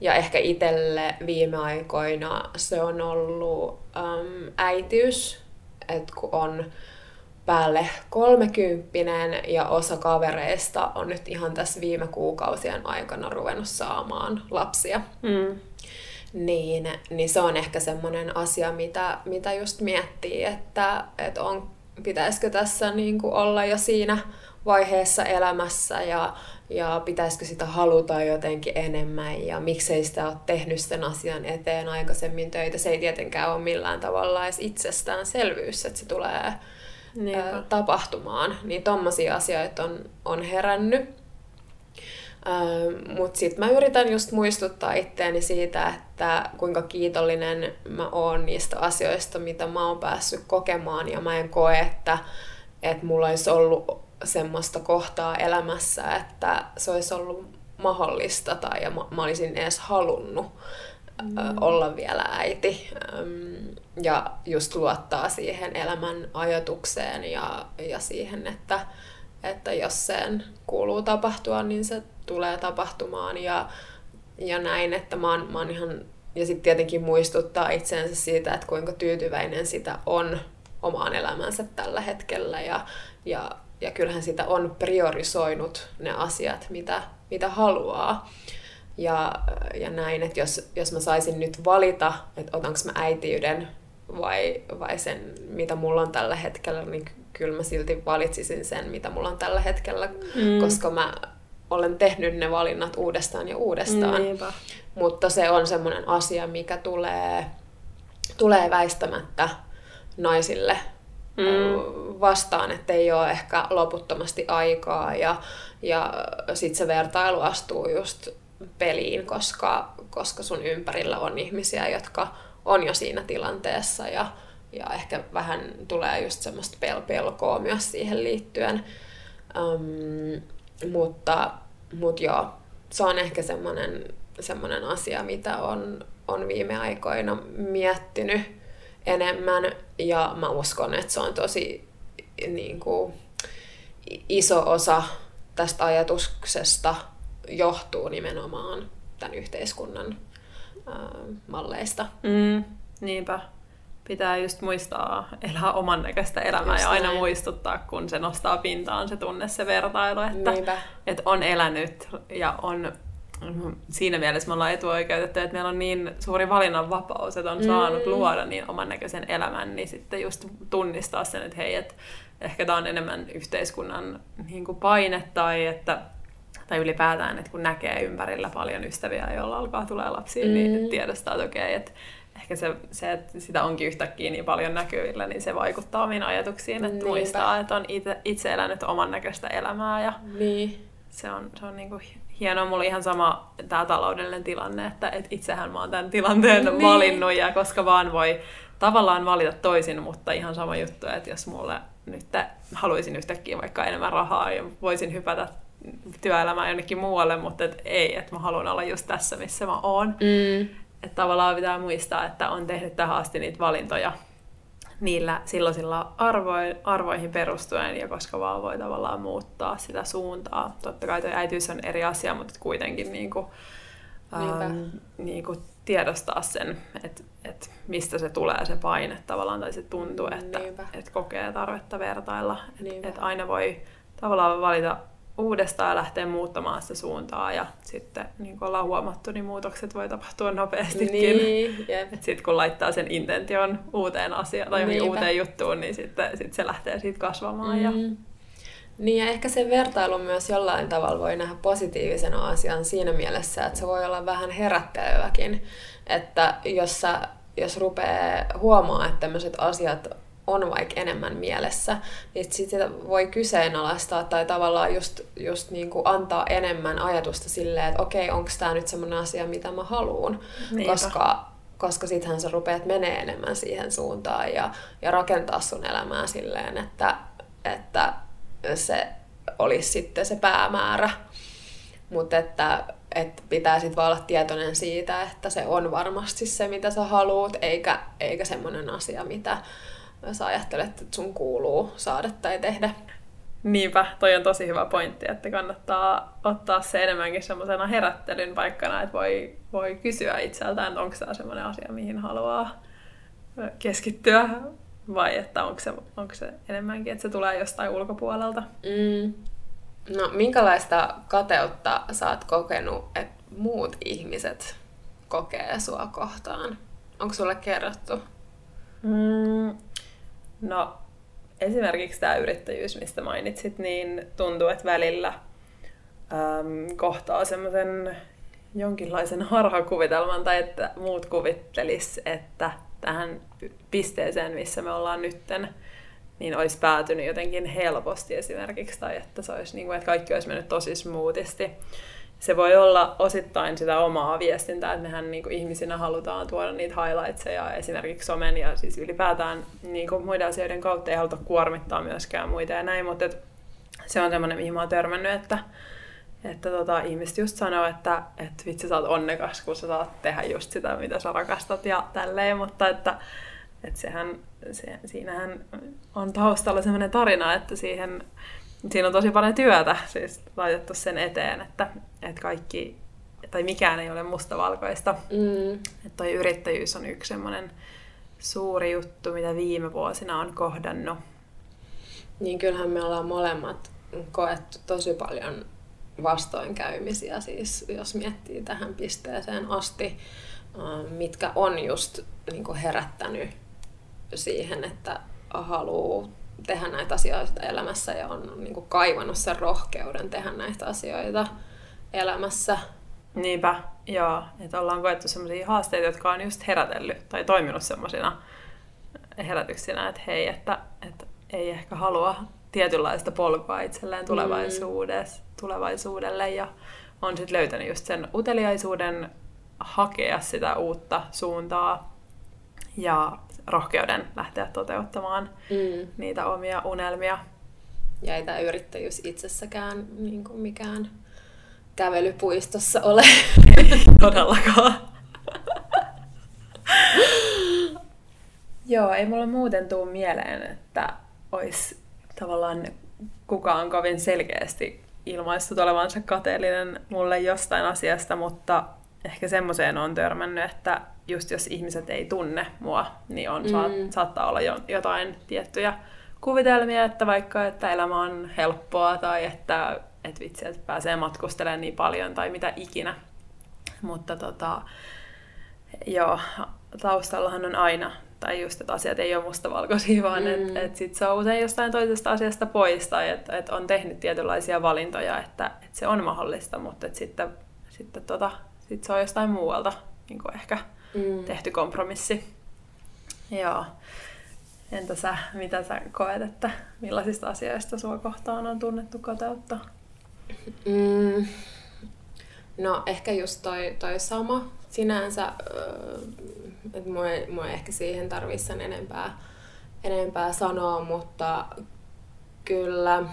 Ja ehkä itselle viime aikoina se on ollut äm, äitiys, että kun on päälle kolmekymppinen ja osa kavereista on nyt ihan tässä viime kuukausien aikana ruvennut saamaan lapsia. Mm niin, niin se on ehkä semmoinen asia, mitä, mitä just miettii, että, että on, pitäisikö tässä niin kuin olla jo siinä vaiheessa elämässä ja, ja pitäisikö sitä haluta jotenkin enemmän ja miksei sitä ole tehnyt sen asian eteen aikaisemmin töitä. Se ei tietenkään ole millään tavalla edes itsestäänselvyys, että se tulee Niinpä. tapahtumaan. Niin tommosia asioita on, on herännyt. Mutta sitten mä yritän just muistuttaa itteeni siitä, että kuinka kiitollinen mä oon niistä asioista, mitä mä oon päässyt kokemaan. Ja mä en koe, että, että mulla olisi ollut semmoista kohtaa elämässä, että se olisi ollut mahdollista tai ja mä, mä olisin edes halunnut mm. olla vielä äiti. Ja just luottaa siihen elämän ajatukseen ja, ja siihen, että, että jos sen kuuluu tapahtua, niin se tulee tapahtumaan ja, ja näin, että mä oon, mä oon ihan, ja sitten tietenkin muistuttaa itseensä siitä, että kuinka tyytyväinen sitä on omaan elämänsä tällä hetkellä ja, ja, ja kyllähän sitä on priorisoinut ne asiat, mitä, mitä haluaa. Ja, ja näin, että jos, jos mä saisin nyt valita, että otanko mä äitiyden vai, vai sen, mitä mulla on tällä hetkellä, niin kyllä mä silti valitsisin sen, mitä mulla on tällä hetkellä, mm. koska mä olen tehnyt ne valinnat uudestaan ja uudestaan. Niinpä. Mutta se on semmoinen asia, mikä tulee, tulee väistämättä naisille mm. vastaan, että ei ole ehkä loputtomasti aikaa ja, ja sitten se vertailu astuu just peliin, koska, koska sun ympärillä on ihmisiä, jotka on jo siinä tilanteessa ja, ja ehkä vähän tulee just semmoista pel- pelkoa myös siihen liittyen. Um, mutta, mutta joo, se on ehkä semmoinen, semmoinen asia, mitä on, on viime aikoina miettinyt enemmän. Ja mä uskon, että se on tosi niin kuin, iso osa tästä ajatuksesta johtuu nimenomaan tämän yhteiskunnan ää, malleista. Mm, niinpä pitää just muistaa elää oman näköistä elämää just ja aina näin. muistuttaa, kun se nostaa pintaan se tunne, se vertailu, että, että on elänyt ja on siinä mielessä me ollaan etuoikeutettu, että meillä on niin suuri valinnanvapaus, että on mm. saanut luoda niin oman näköisen elämän, niin sitten just tunnistaa sen, että hei, että ehkä tämä on enemmän yhteiskunnan niin kuin paine tai että tai ylipäätään, että kun näkee ympärillä paljon ystäviä, joilla alkaa tulee lapsia, niin mm. niin tiedostaa, että okei, okay, että ehkä se, se, että sitä onkin yhtäkkiä niin paljon näkyvillä, niin se vaikuttaa omiin ajatuksiin, että Niinpä. muistaa, että on itse, itse elänyt oman näköistä elämää ja niin. se on, se on niin kuin hienoa. Mulla ihan sama tämä taloudellinen tilanne, että et itsehän mä oon tämän tilanteen niin. valinnut ja koska vaan voi tavallaan valita toisin, mutta ihan sama juttu, että jos mulle nyt haluaisin yhtäkkiä vaikka enemmän rahaa ja voisin hypätä työelämään jonnekin muualle, mutta et ei, että mä haluan olla just tässä, missä mä oon. Mm. Että tavallaan pitää muistaa, että on tehnyt tähän asti niitä valintoja niillä silloisilla arvoin, arvoihin perustuen, ja koska vaan voi tavallaan muuttaa sitä suuntaa. Totta kai tuo äitiys on eri asia, mutta kuitenkin niin kuin, ähm, niin kuin tiedostaa sen, että, että mistä se tulee se paine tavallaan, tai se tuntuu, että, että kokee tarvetta vertailla. Että, että aina voi tavallaan valita uudestaan lähteä muuttamaan sitä suuntaa ja sitten niin kuin ollaan huomattu, niin muutokset voi tapahtua nopeastikin. Niin, sitten kun laittaa sen intention uuteen asiaan tai Niinpä. uuteen juttuun, niin sitten sit se lähtee siitä kasvamaan. Mm. Ja... Niin ja ehkä se vertailu myös jollain tavalla voi nähdä positiivisena asian siinä mielessä, että se voi olla vähän herätteleväkin, että jos, sä, jos rupeaa huomaa, että tämmöiset asiat on vaikka enemmän mielessä, niin sitä voi kyseenalaistaa tai tavallaan just, just niin kuin antaa enemmän ajatusta silleen, että okei, onko tämä nyt semmoinen asia, mitä mä haluan, koska, koska sittenhän sä rupeat menee enemmän siihen suuntaan ja, ja rakentaa sun elämää silleen, että, että se olisi sitten se päämäärä. Mutta että, että pitää sitten vaan olla tietoinen siitä, että se on varmasti se, mitä sä haluat, eikä, eikä semmoinen asia, mitä, sä ajattelet, että sun kuuluu saada tai tehdä. Niinpä, toi on tosi hyvä pointti, että kannattaa ottaa se enemmänkin semmoisena herättelyn paikkana, että voi, voi kysyä itseltään, että onko tämä semmoinen asia, mihin haluaa keskittyä, vai että onko se, onko se enemmänkin, että se tulee jostain ulkopuolelta. Mm. No, minkälaista kateutta sä oot kokenut, että muut ihmiset kokee sua kohtaan? Onko sulle kerrottu? Mm, No esimerkiksi tämä yrittäjyys, mistä mainitsit, niin tuntuu, että välillä äm, kohtaa semmoisen jonkinlaisen harhakuvitelman, tai että muut kuvittelis, että tähän pisteeseen, missä me ollaan nytten, niin olisi päätynyt jotenkin helposti esimerkiksi, tai että, se olisi, niin kuin, että kaikki olisi mennyt tosi smoothisti se voi olla osittain sitä omaa viestintää, että mehän niin kuin ihmisinä halutaan tuoda niitä highlightseja esimerkiksi somen ja siis ylipäätään niin kuin muiden asioiden kautta. Ei haluta kuormittaa myöskään muita ja näin, mutta se on semmoinen, mihin mä oon törmännyt, että, että tota, ihmiset just sanoo, että, että vitsi sä oot onnekas, kun sä saat tehdä just sitä, mitä sä rakastat ja tälleen, mutta että, että sehän, se, siinähän on taustalla semmoinen tarina, että siihen siinä on tosi paljon työtä siis laitettu sen eteen, että, että kaikki, tai mikään ei ole mustavalkoista. Mm. Että toi yrittäjyys on yksi semmoinen suuri juttu, mitä viime vuosina on kohdannut. Niin kyllähän me ollaan molemmat koettu tosi paljon vastoinkäymisiä, siis jos miettii tähän pisteeseen asti, mitkä on just niin herättänyt siihen, että haluaa tehdä näitä asioita elämässä ja on niin kuin kaivannut sen rohkeuden tehdä näitä asioita elämässä. Niinpä, joo. Että ollaan koettu sellaisia haasteita, jotka on just herätellyt tai toiminut semmoisina herätyksinä, että hei, että, että ei ehkä halua tietynlaista polkua itselleen tulevaisuudessa, mm. tulevaisuudelle ja on sitten löytänyt just sen uteliaisuuden hakea sitä uutta suuntaa ja rohkeuden lähteä toteuttamaan mm. niitä omia unelmia. Ja ei tämä yrittäjyys itsessäkään niin kuin mikään kävelypuistossa ole. Ei todellakaan. Joo, ei mulla muuten tuu mieleen, että olisi tavallaan kukaan kovin selkeästi ilmaistut olevansa kateellinen mulle jostain asiasta, mutta ehkä semmoiseen on törmännyt, että just jos ihmiset ei tunne mua, niin on, mm. saattaa olla jo, jotain tiettyjä kuvitelmia, että vaikka että elämä on helppoa tai että et vitsi, että pääsee matkustelemaan niin paljon tai mitä ikinä. Mutta tota, joo, taustallahan on aina, tai just, että asiat ei ole mustavalkoisia, vaan mm. että et sit se on usein jostain toisesta asiasta pois, tai että et on tehnyt tietynlaisia valintoja, että et se on mahdollista, mutta et sitten, sitten tota, sit se on jostain muualta niin ehkä mm. tehty kompromissi. Joo. Entä sä, mitä sä koet, että millaisista asioista sua kohtaan on tunnettu kateutta? Mm. No ehkä just toi, toi sama sinänsä, että mua, mua ehkä siihen tarvitsi sen enempää, enempää sanoa, mutta kyllä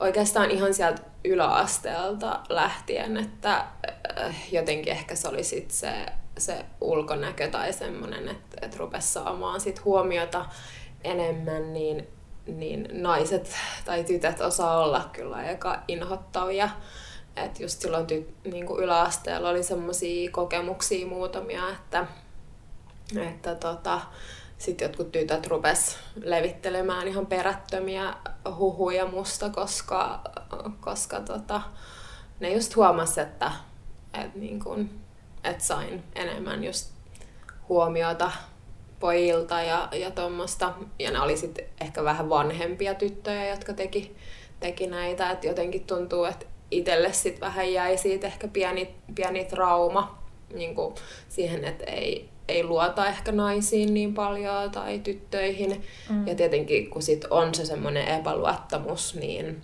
oikeastaan ihan sieltä yläasteelta lähtien, että jotenkin ehkä se oli sit se, se ulkonäkö tai semmoinen, että, että rupesi saamaan sit huomiota enemmän, niin, niin naiset tai tytöt osaa olla kyllä aika inhottavia. Että just silloin ty, niin kuin yläasteella oli semmoisia kokemuksia muutamia, että, että tota, sitten jotkut tytöt rupes levittelemään ihan perättömiä huhuja musta, koska, koska tota, ne just huomas, että et niin kun, et sain enemmän just huomiota pojilta ja, ja tuommoista. Ja ne oli sitten ehkä vähän vanhempia tyttöjä, jotka teki, teki näitä. Et jotenkin tuntuu, että itselle sitten vähän jäi siitä ehkä pieni, pieni trauma niin siihen, että ei, ei luota ehkä naisiin niin paljon tai tyttöihin. Mm. Ja tietenkin kun sit on se semmoinen epäluottamus, niin,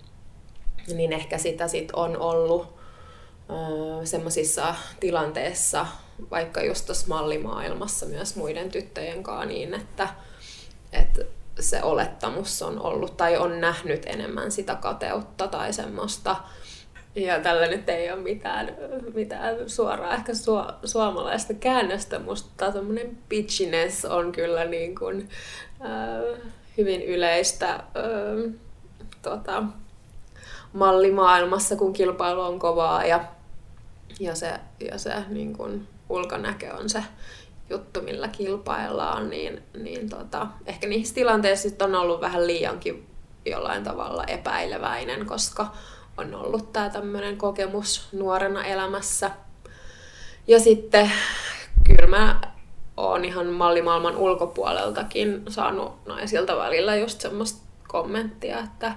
niin ehkä sitä sit on ollut semmoisissa tilanteissa, vaikka just tuossa mallimaailmassa myös muiden tyttöjen kanssa niin, että, että se olettamus on ollut tai on nähnyt enemmän sitä kateutta tai semmoista ja tällä nyt ei ole mitään, mitään suoraa ehkä su, suomalaista käännöstä. Musta semmoinen bitchiness on kyllä niin kuin, äh, hyvin yleistä äh, tota, mallimaailmassa, kun kilpailu on kovaa ja, ja se, ja se niin kuin ulkonäkö on se juttu, millä kilpaillaan, niin, niin tota, ehkä niissä tilanteissa on ollut vähän liiankin jollain tavalla epäileväinen, koska on ollut tämä tämmöinen kokemus nuorena elämässä. Ja sitten kyllä mä oon ihan mallimaailman ulkopuoleltakin saanut naisilta välillä just semmoista kommenttia, että,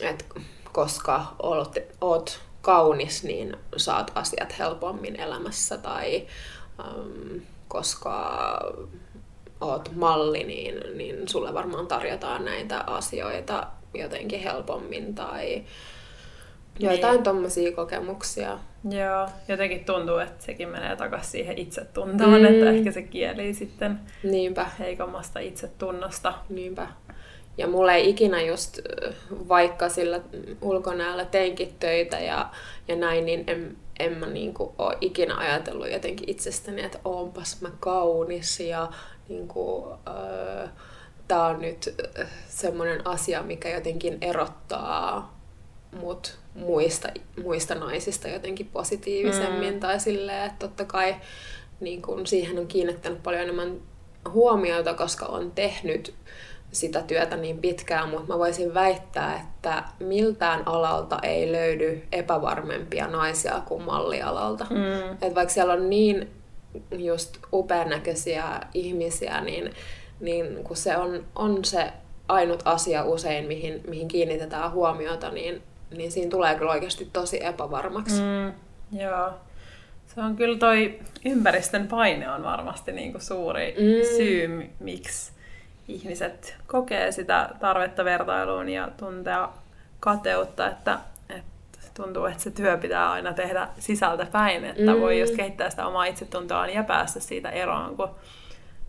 että koska oot, oot kaunis, niin saat asiat helpommin elämässä tai um, koska oot malli, niin, niin sulle varmaan tarjotaan näitä asioita jotenkin helpommin tai Joitain niin. tommosia kokemuksia. Joo, jotenkin tuntuu, että sekin menee takaisin siihen itsetuntoon, mm. että ehkä se kieli sitten Niinpä. heikommasta itsetunnosta. Niinpä. Ja mulla ei ikinä just, vaikka sillä ulkonäöllä teinkin töitä ja, ja näin, niin en, en mä niinku ole ikinä ajatellut jotenkin itsestäni, että onpas mä kaunis ja niinku, äh, tää on nyt semmoinen asia, mikä jotenkin erottaa mut muista, muista naisista jotenkin positiivisemmin. Mm. Tai silleen, että totta kai niin kun siihen on kiinnittänyt paljon enemmän huomiota, koska on tehnyt sitä työtä niin pitkään, mutta mä voisin väittää, että miltään alalta ei löydy epävarmempia naisia kuin mallialalta. Mm. Et vaikka siellä on niin just upeanäköisiä ihmisiä, niin, niin kun se on, on se ainut asia usein, mihin, mihin kiinnitetään huomiota, niin niin siinä tulee kyllä oikeasti tosi epävarmaksi. Mm, joo. Se on kyllä toi ympäristön paine on varmasti niin kuin suuri mm. syy, miksi ihmiset kokee sitä tarvetta vertailuun ja tuntea kateutta, että, että tuntuu, että se työ pitää aina tehdä sisältä päin, että mm. voi just kehittää sitä omaa itsetuntoaan ja päästä siitä eroon, kun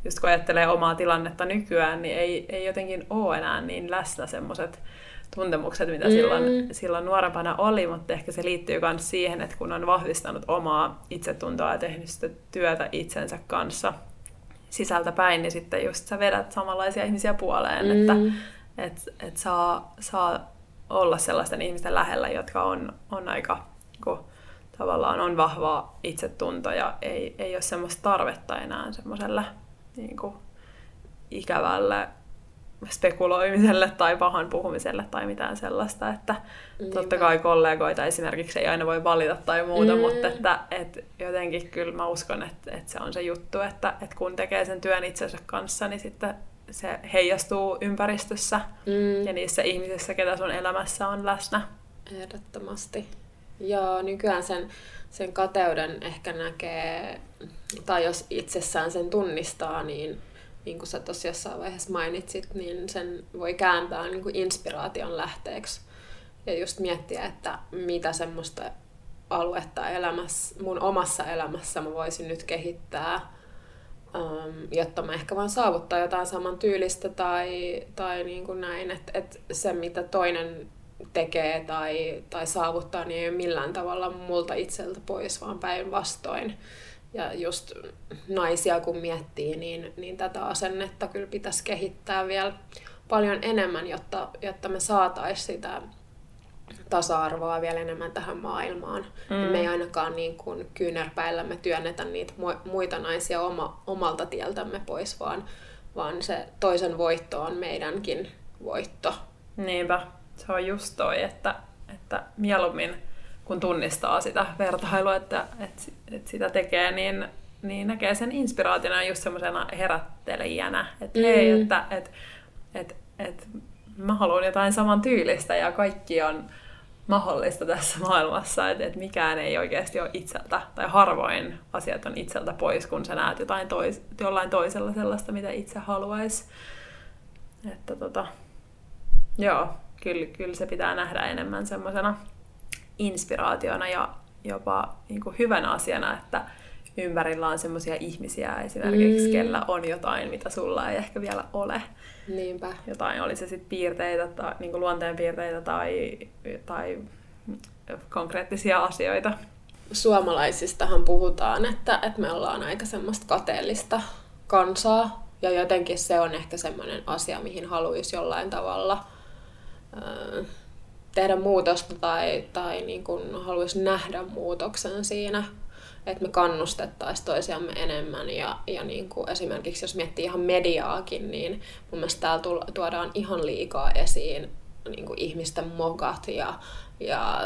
just kun ajattelee omaa tilannetta nykyään, niin ei, ei jotenkin ole enää niin läsnä semmoiset tuntemukset, mitä mm. silloin, silloin nuorempana oli, mutta ehkä se liittyy myös siihen, että kun on vahvistanut omaa itsetuntoa ja tehnyt sitä työtä itsensä kanssa sisältä päin, niin sitten just sä vedät samanlaisia ihmisiä puoleen, mm. että et, et saa, saa olla sellaisten ihmisten lähellä, jotka on, on aika, kun tavallaan on vahvaa itsetunto ja ei, ei ole semmoista tarvetta enää semmoiselle niin ikävälle spekuloimiselle tai pahan puhumiselle tai mitään sellaista, että niin totta kai kollegoita esimerkiksi ei aina voi valita tai muuta, mm. mutta että, että jotenkin kyllä mä uskon, että, että se on se juttu, että, että kun tekee sen työn itsensä kanssa, niin sitten se heijastuu ympäristössä mm. ja niissä ihmisissä, ketä sun elämässä on läsnä. Ehdottomasti. Ja nykyään sen, sen kateuden ehkä näkee, tai jos itsessään sen tunnistaa, niin niin kuin sä tuossa jossain vaiheessa mainitsit, niin sen voi kääntää niin kuin inspiraation lähteeksi. Ja just miettiä, että mitä semmoista aluetta elämässä, mun omassa elämässä mä voisin nyt kehittää, um, jotta mä ehkä vaan saavuttaa jotain saman tyylistä tai, tai niin kuin näin, että, että se mitä toinen tekee tai, tai saavuttaa, niin ei ole millään tavalla multa itseltä pois, vaan päinvastoin. Ja just naisia kun miettii, niin, niin tätä asennetta kyllä pitäisi kehittää vielä paljon enemmän, jotta, jotta me saataisiin sitä tasa-arvoa vielä enemmän tähän maailmaan. Mm. Me ei ainakaan niin kuin kyynärpäillämme työnnetä niitä muita naisia oma, omalta tieltämme pois, vaan, vaan se toisen voitto on meidänkin voitto. Niinpä, se on just toi, että, että mieluummin kun tunnistaa sitä vertailua, että, että, että sitä tekee, niin, niin näkee sen inspiraationa just semmoisena herättelijänä, että mm. hei, että, että, että, että mä haluan jotain saman tyylistä ja kaikki on mahdollista tässä maailmassa, että, että mikään ei oikeasti ole itseltä, tai harvoin asiat on itseltä pois, kun sä näet jotain tois, jollain toisella sellaista, mitä itse haluaisi. Että tota, joo, kyllä, kyllä se pitää nähdä enemmän semmoisena inspiraationa ja jopa niin kuin hyvänä asiana, että ympärillä on semmoisia ihmisiä esimerkiksi, mm. kellä on jotain, mitä sulla ei ehkä vielä ole. Niinpä. Jotain, oli se sitten piirteitä, tai, niin luonteen piirteitä tai, tai konkreettisia asioita. Suomalaisistahan puhutaan, että, että me ollaan aika semmoista kateellista kansaa, ja jotenkin se on ehkä semmoinen asia, mihin haluaisi jollain tavalla tehdä muutosta tai, tai niin kuin haluaisi nähdä muutoksen siinä että me kannustettaisiin toisiamme enemmän. Ja, ja niin kuin esimerkiksi jos miettii ihan mediaakin, niin mun mielestä täällä tuodaan ihan liikaa esiin niin kuin ihmisten mokat ja, ja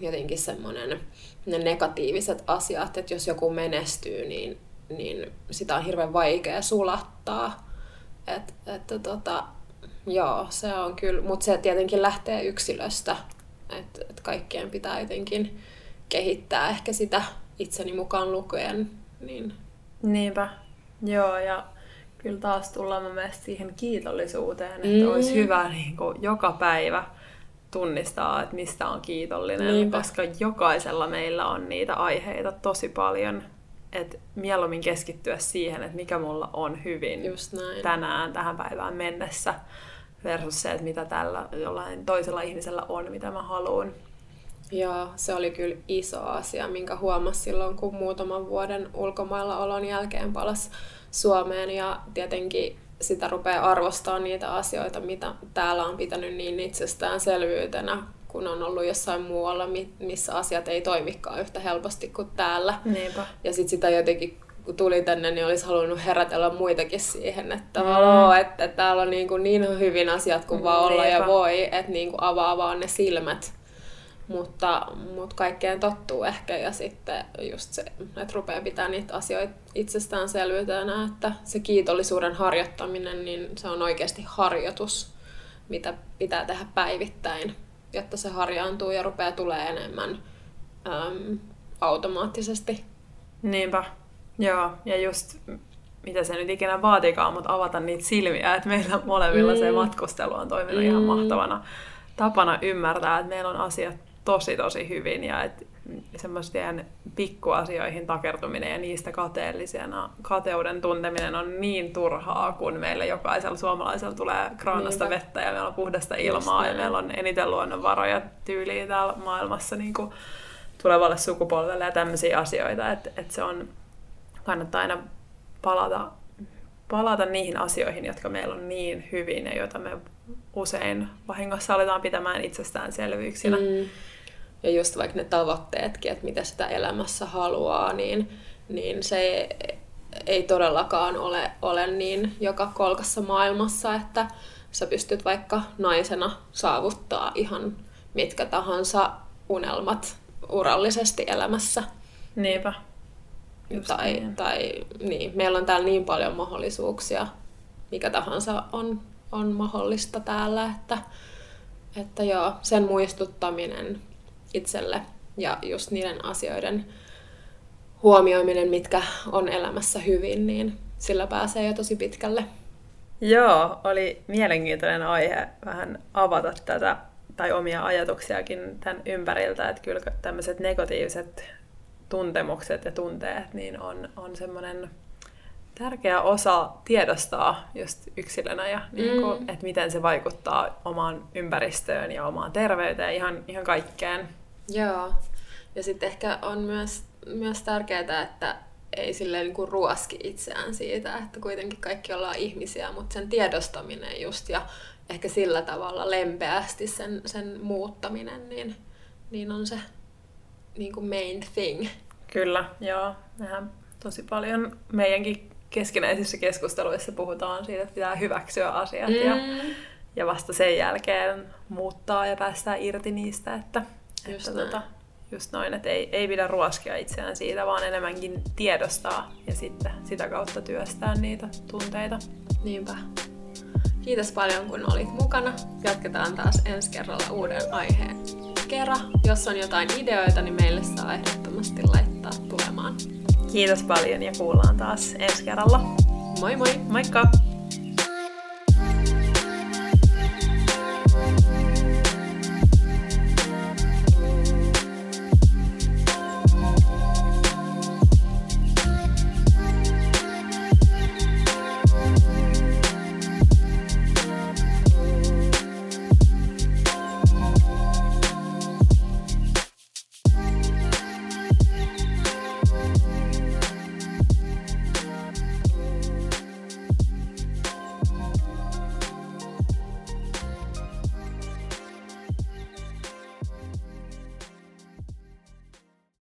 jotenkin semmoinen ne negatiiviset asiat, että jos joku menestyy, niin, niin sitä on hirveän vaikea sulattaa. Et, että tota, joo, se on kyllä, mutta se tietenkin lähtee yksilöstä, että et kaikkien pitää jotenkin kehittää ehkä sitä itseni mukaan lukien. Niin... Niinpä, joo, ja kyllä taas tullaan mun mielestä siihen kiitollisuuteen, että mm. olisi hyvä niin kuin, joka päivä tunnistaa, että mistä on kiitollinen, Niinpä. koska jokaisella meillä on niitä aiheita tosi paljon, että mieluummin keskittyä siihen, että mikä mulla on hyvin Just näin. tänään tähän päivään mennessä, versus se, että mitä tällä jollain toisella ihmisellä on, mitä mä haluan. Joo, se oli kyllä iso asia, minkä huomasi silloin, kun muutaman vuoden ulkomailla olon jälkeen palas Suomeen. Ja tietenkin sitä rupeaa arvostamaan niitä asioita, mitä täällä on pitänyt niin itsestäänselvyytenä, kun on ollut jossain muualla, missä asiat ei toimikaan yhtä helposti kuin täällä. Niinpä. Ja sitten sitä jotenkin kun tuli tänne, niin olisi halunnut herätellä muitakin siihen, että, mm. että, että täällä on niin, kuin niin hyvin asiat kuin vaan olla ja voi, että niin kuin avaa vaan ne silmät mutta, mutta kaikkeen tottuu ehkä ja sitten just se, että rupeaa pitää niitä asioita itsestäänselvyytenä, että se kiitollisuuden harjoittaminen, niin se on oikeasti harjoitus, mitä pitää tehdä päivittäin, jotta se harjaantuu ja rupeaa tulee enemmän äm, automaattisesti. Niinpä, joo, ja just mitä se nyt ikinä vaatikaan, mutta avata niitä silmiä, että meillä molemmilla mm. se matkustelu on toiminut mm. ihan mahtavana tapana ymmärtää, että meillä on asiat tosi tosi hyvin ja että semmoisten pikkuasioihin takertuminen ja niistä kateellisena, kateuden tunteminen on niin turhaa, kun meillä jokaisella suomalaisella tulee kraanasta Niinpä. vettä ja meillä on puhdasta ilmaa ja meillä on eniten luonnonvaroja tyyliin täällä maailmassa niin kuin tulevalle sukupolvelle ja tämmöisiä asioita, että, että se on, kannattaa aina palata, palata niihin asioihin, jotka meillä on niin hyvin ja joita me usein vahingossa aletaan pitämään itsestäänselvyyksinä. Mm ja just vaikka ne tavoitteetkin, että mitä sitä elämässä haluaa, niin, niin se ei todellakaan ole, ole niin joka kolkassa maailmassa, että sä pystyt vaikka naisena saavuttaa ihan mitkä tahansa unelmat urallisesti elämässä. Niinpä. Just tai, niin. tai niin, meillä on täällä niin paljon mahdollisuuksia, mikä tahansa on, on mahdollista täällä, että, että joo, sen muistuttaminen itselle ja just niiden asioiden huomioiminen, mitkä on elämässä hyvin, niin sillä pääsee jo tosi pitkälle. Joo, oli mielenkiintoinen aihe vähän avata tätä tai omia ajatuksiakin tämän ympäriltä, että kyllä tämmöiset negatiiviset tuntemukset ja tunteet niin on, on semmoinen tärkeä osa tiedostaa just yksilönä ja niin kuin, mm. että miten se vaikuttaa omaan ympäristöön ja omaan terveyteen, ihan, ihan kaikkeen. Joo. Ja sitten ehkä on myös, myös tärkeää, että ei silleen niin kuin ruoski itseään siitä, että kuitenkin kaikki ollaan ihmisiä, mutta sen tiedostaminen just ja ehkä sillä tavalla lempeästi sen, sen muuttaminen, niin, niin on se niin kuin main thing. Kyllä, joo. Mehän tosi paljon meidänkin keskinäisissä keskusteluissa puhutaan siitä, että pitää hyväksyä asiat mm. ja, ja vasta sen jälkeen muuttaa ja päästää irti niistä, että, just, että tota, just noin, että ei, ei pidä ruoskia itseään siitä, vaan enemmänkin tiedostaa ja sitten sitä kautta työstää niitä tunteita. Niinpä. Kiitos paljon, kun olit mukana. Jatketaan taas ensi kerralla uuden aiheen kerran. Jos on jotain ideoita, niin meille saa ehdottomasti laittaa tulemaan. Kiitos paljon ja kuullaan taas ensi kerralla. Moi moi! Moikka!